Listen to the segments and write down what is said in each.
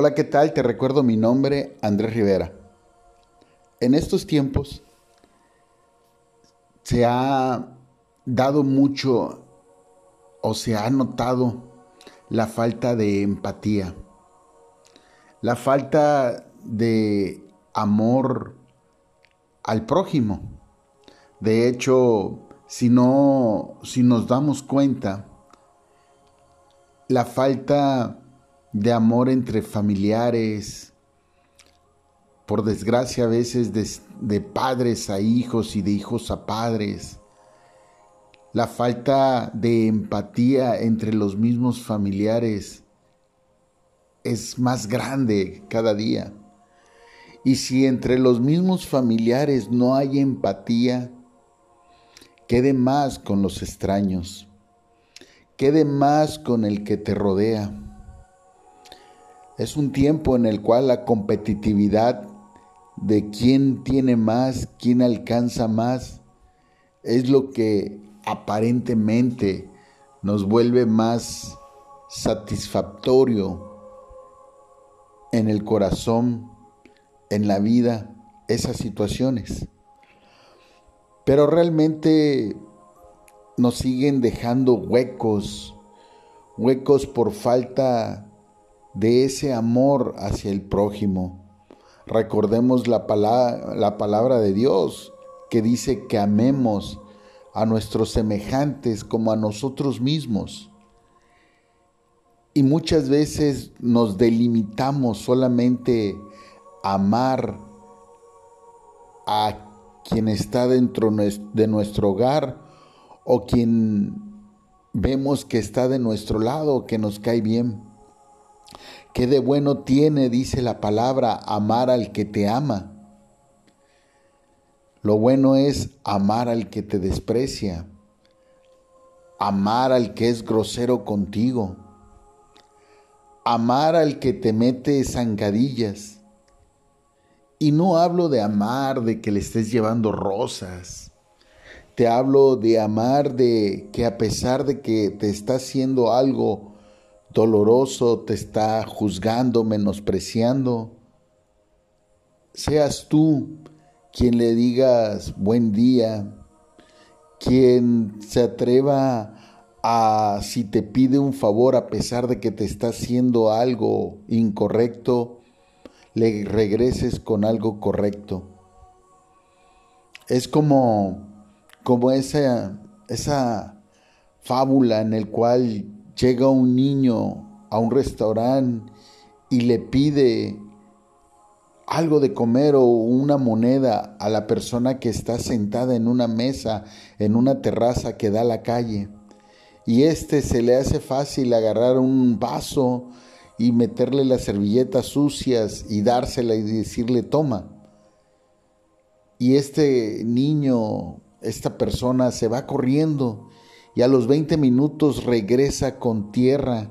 Hola, ¿qué tal? Te recuerdo mi nombre, Andrés Rivera. En estos tiempos se ha dado mucho o se ha notado la falta de empatía, la falta de amor al prójimo. De hecho, si no si nos damos cuenta la falta de amor entre familiares, por desgracia a veces de, padres a hijos y de hijos a padres, la falta de empatía entre los mismos familiares es más grande cada día. Y si entre los mismos familiares no hay empatía, quede más con los extraños, quede más con el que te rodea es un tiempo en el cual la competitividad de quién tiene más, quién alcanza más, es lo que aparentemente nos vuelve más satisfactorio en el corazón, en la vida, esas situaciones. Pero realmente nos siguen dejando huecos, huecos por falta de ese amor hacia el prójimo. Recordemos la palabra, la palabra de Dios que dice que amemos a nuestros semejantes como a nosotros mismos. Y muchas veces nos delimitamos solamente a amar a quien está dentro de nuestro hogar o quien vemos que está de nuestro lado, que nos cae bien. ¿Qué de bueno tiene, dice la palabra, amar al que te ama? Lo bueno es amar al que te desprecia, amar al que es grosero contigo, amar al que te mete zancadillas. Y no hablo de amar de que le estés llevando rosas. Te hablo de amar de que a pesar de que te está haciendo algo doloroso te está juzgando, menospreciando, seas tú quien le digas buen día, quien se atreva a, si te pide un favor a pesar de que te está haciendo algo incorrecto, le regreses con algo correcto. Es como, como esa, esa fábula en el cual llega un niño a un restaurante y le pide algo de comer o una moneda a la persona que está sentada en una mesa, en una terraza que da a la calle. Y este se le hace fácil agarrar un vaso y meterle las servilletas sucias y dársela y decirle toma. Y este niño, esta persona se va corriendo y a los 20 minutos regresa con tierra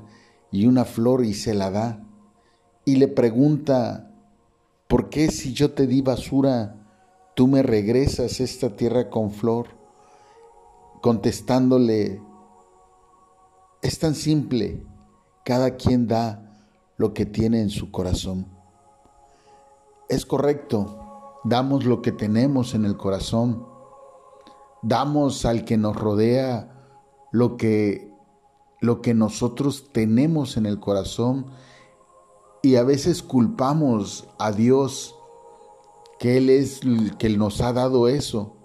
y una flor y se la da. Y le pregunta, ¿por qué si yo te di basura, tú me regresas esta tierra con flor? Contestándole, es tan simple, cada quien da lo que tiene en su corazón. Es correcto, damos lo que tenemos en el corazón, damos al que nos rodea lo que, lo que nosotros tenemos en el corazón y a veces culpamos a Dios que Él es el que nos ha dado eso.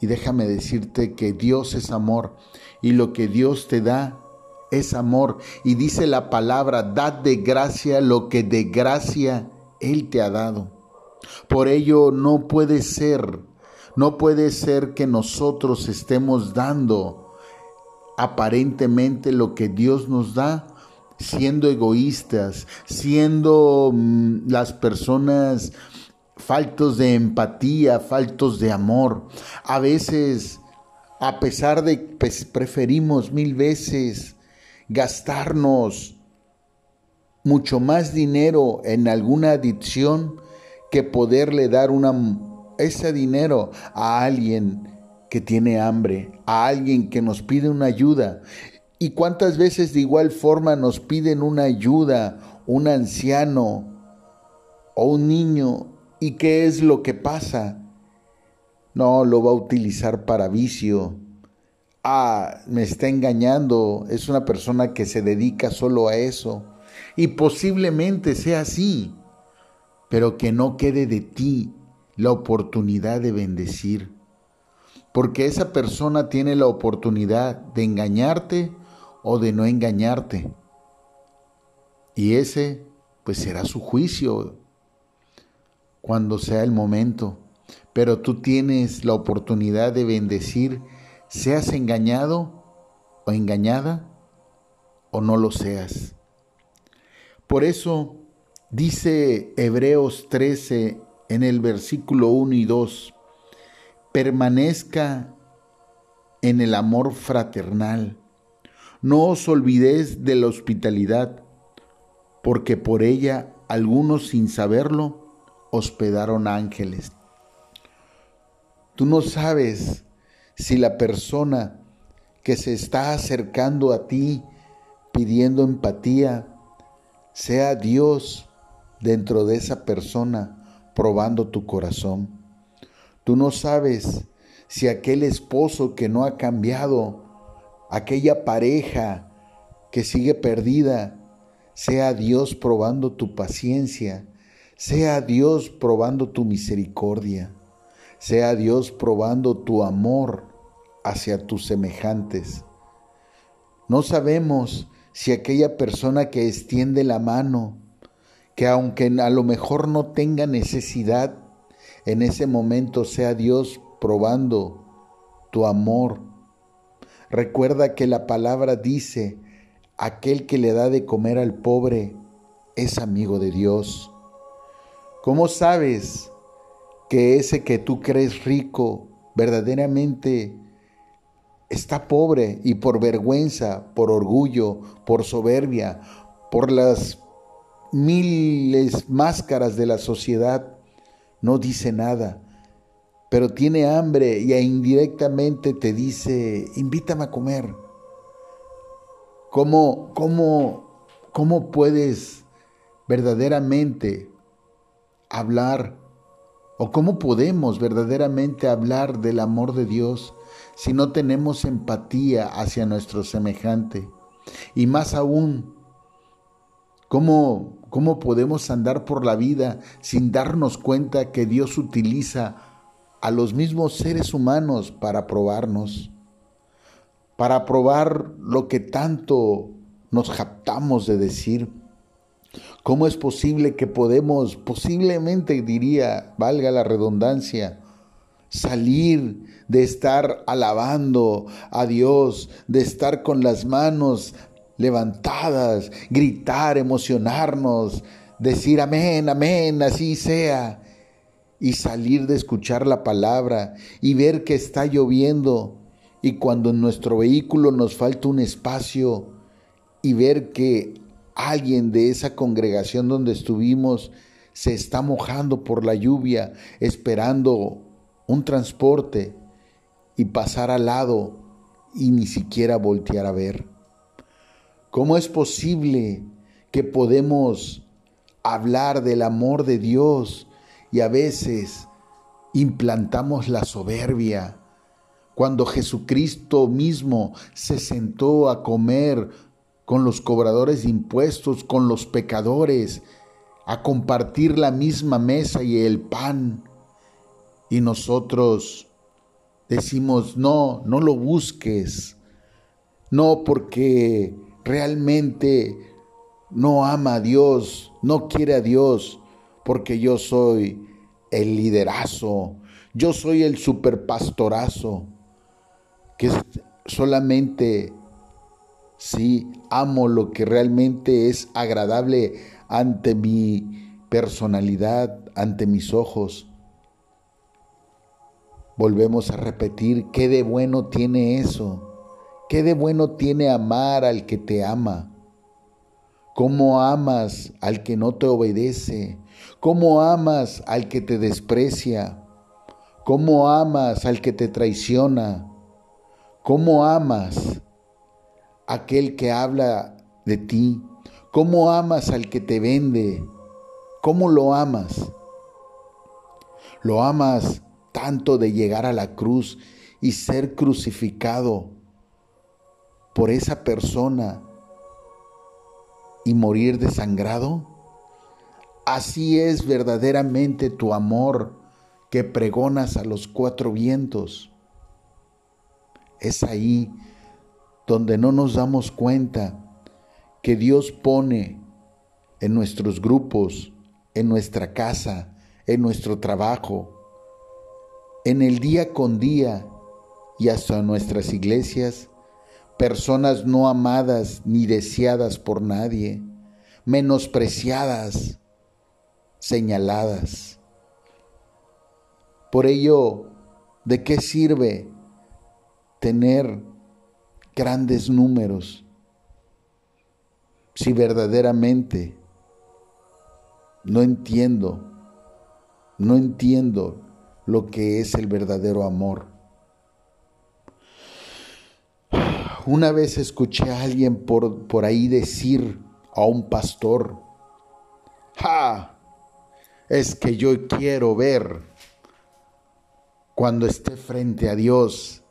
Y déjame decirte que Dios es amor y lo que Dios te da es amor. Y dice la palabra, dad de gracia lo que de gracia Él te ha dado. Por ello no puede ser, no puede ser que nosotros estemos dando aparentemente lo que Dios nos da, siendo egoístas, siendo mm, las personas faltos de empatía, faltos de amor. A veces, a pesar de que pues, preferimos mil veces gastarnos mucho más dinero en alguna adicción que poderle dar una, ese dinero a alguien que tiene hambre, a alguien que nos pide una ayuda. ¿Y cuántas veces de igual forma nos piden una ayuda un anciano o un niño. ¿Y qué es lo que pasa? No, lo va a utilizar para vicio. Ah, me está engañando. Es una persona que se dedica solo a eso. Y posiblemente sea así, pero que no quede de ti la oportunidad de bendecir. Porque esa persona tiene la oportunidad de engañarte o de no engañarte. Y ese, pues será su juicio cuando sea el momento. Pero tú tienes la oportunidad de bendecir, seas engañado o engañada o no lo seas. Por eso dice Hebreos 13 en el versículo 1 y 2, permanezca en el amor fraternal. No os olvidéis de la hospitalidad, porque por ella algunos sin saberlo hospedaron ángeles. Tú no sabes si la persona que se está acercando a ti pidiendo empatía sea Dios dentro de esa persona probando tu corazón. Tú no sabes si aquel esposo que no ha cambiado, aquella pareja que sigue perdida, sea Dios probando tu paciencia, sea Dios probando tu misericordia, sea Dios probando tu amor hacia tus semejantes. No sabemos si aquella persona que extiende la mano, que aunque a lo mejor no tenga necesidad, en ese momento sea Dios probando tu amor. Recuerda que la palabra dice, aquel que le da de comer al pobre es amigo de Dios. ¿Cómo sabes que ese que tú crees rico verdaderamente está pobre y por vergüenza, por orgullo, por soberbia, por las miles máscaras de la sociedad, no dice nada, pero tiene hambre y indirectamente te dice, invítame a comer. ¿Cómo, cómo, cómo puedes verdaderamente hablar o cómo podemos verdaderamente hablar del amor de Dios si no tenemos empatía hacia nuestro semejante? Y más aún, ¿cómo, ¿cómo podemos andar por la vida sin darnos cuenta que Dios utiliza a los mismos seres humanos para probarnos? Para probar lo que tanto nos japtamos de decir. ¿Cómo es posible que podemos, posiblemente diría, valga la redundancia, salir de estar alabando a Dios, de estar con las manos levantadas, gritar, emocionarnos, decir amén, amén, así sea, y salir de escuchar la palabra y ver que está lloviendo y cuando en nuestro vehículo nos falta un espacio y ver que alguien de esa congregación donde estuvimos se está mojando por la lluvia esperando un transporte y pasar al lado y ni siquiera voltear a ver? ¿Cómo es posible que podemos hablar del amor de Dios y a veces implantamos la soberbia? Cuando Jesucristo mismo se sentó a comer con los cobradores de impuestos, con los pecadores, a compartir la misma mesa y el pan. Y nosotros decimos, no, no lo busques. No porque realmente no ama a Dios, no quiere a Dios, porque yo soy el liderazo, yo soy el superpastorazo, que solamente si amo lo que realmente es agradable ante mi personalidad, ante mis ojos. Volvemos a repetir, ¿qué de bueno tiene eso? ¿Qué de bueno tiene amar al que te ama? ¿Cómo amas al que no te obedece? ¿Cómo amas al que te desprecia? ¿Cómo amas al que te traiciona? ¿Cómo amas aquel que habla de ti? ¿Cómo amas al que te vende? ¿Cómo lo amas? Lo amas tanto de llegar a la cruz y ser crucificado por esa persona y morir desangrado? Así es verdaderamente tu amor que pregonas a los cuatro vientos. Es ahí donde no nos damos cuenta que Dios pone en nuestros grupos, en nuestra casa, en nuestro trabajo, en el día con día y hasta en nuestras iglesias, personas no amadas ni deseadas por nadie, menospreciadas, señaladas. Por ello, ¿de qué sirve tener grandes números si verdaderamente no entiendo, no entiendo lo que es el verdadero amor. Una vez escuché a alguien por, por ahí decir a un pastor, ¡Ja! Es que yo quiero ver cuando esté frente a Dios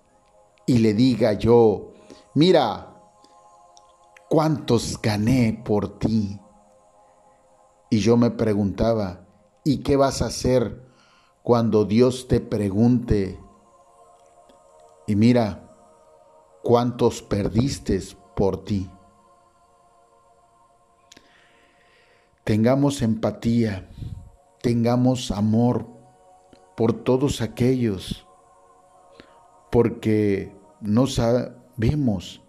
y le diga yo, mira, ¿cuántos gané por ti? Y yo me preguntaba, ¿y qué vas a hacer cuando Dios te pregunte? Y mira, ¿cuántos perdiste por ti? Tengamos empatía, tengamos amor por todos aquellos, porque no sabemos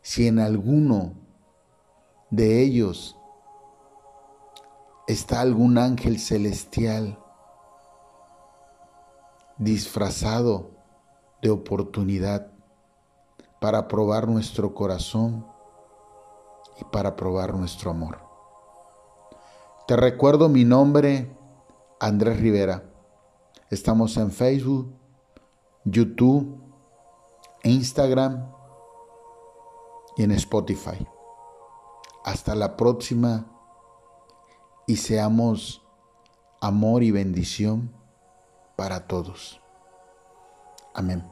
si en alguno de ellos está algún ángel celestial disfrazado de oportunidad para probar nuestro corazón y para probar nuestro amor. Te recuerdo mi nombre, Andrés Rivera. Estamos en Facebook, YouTube, Instagram y en Spotify. Hasta la próxima y seamos amor y bendición para todos. Amén.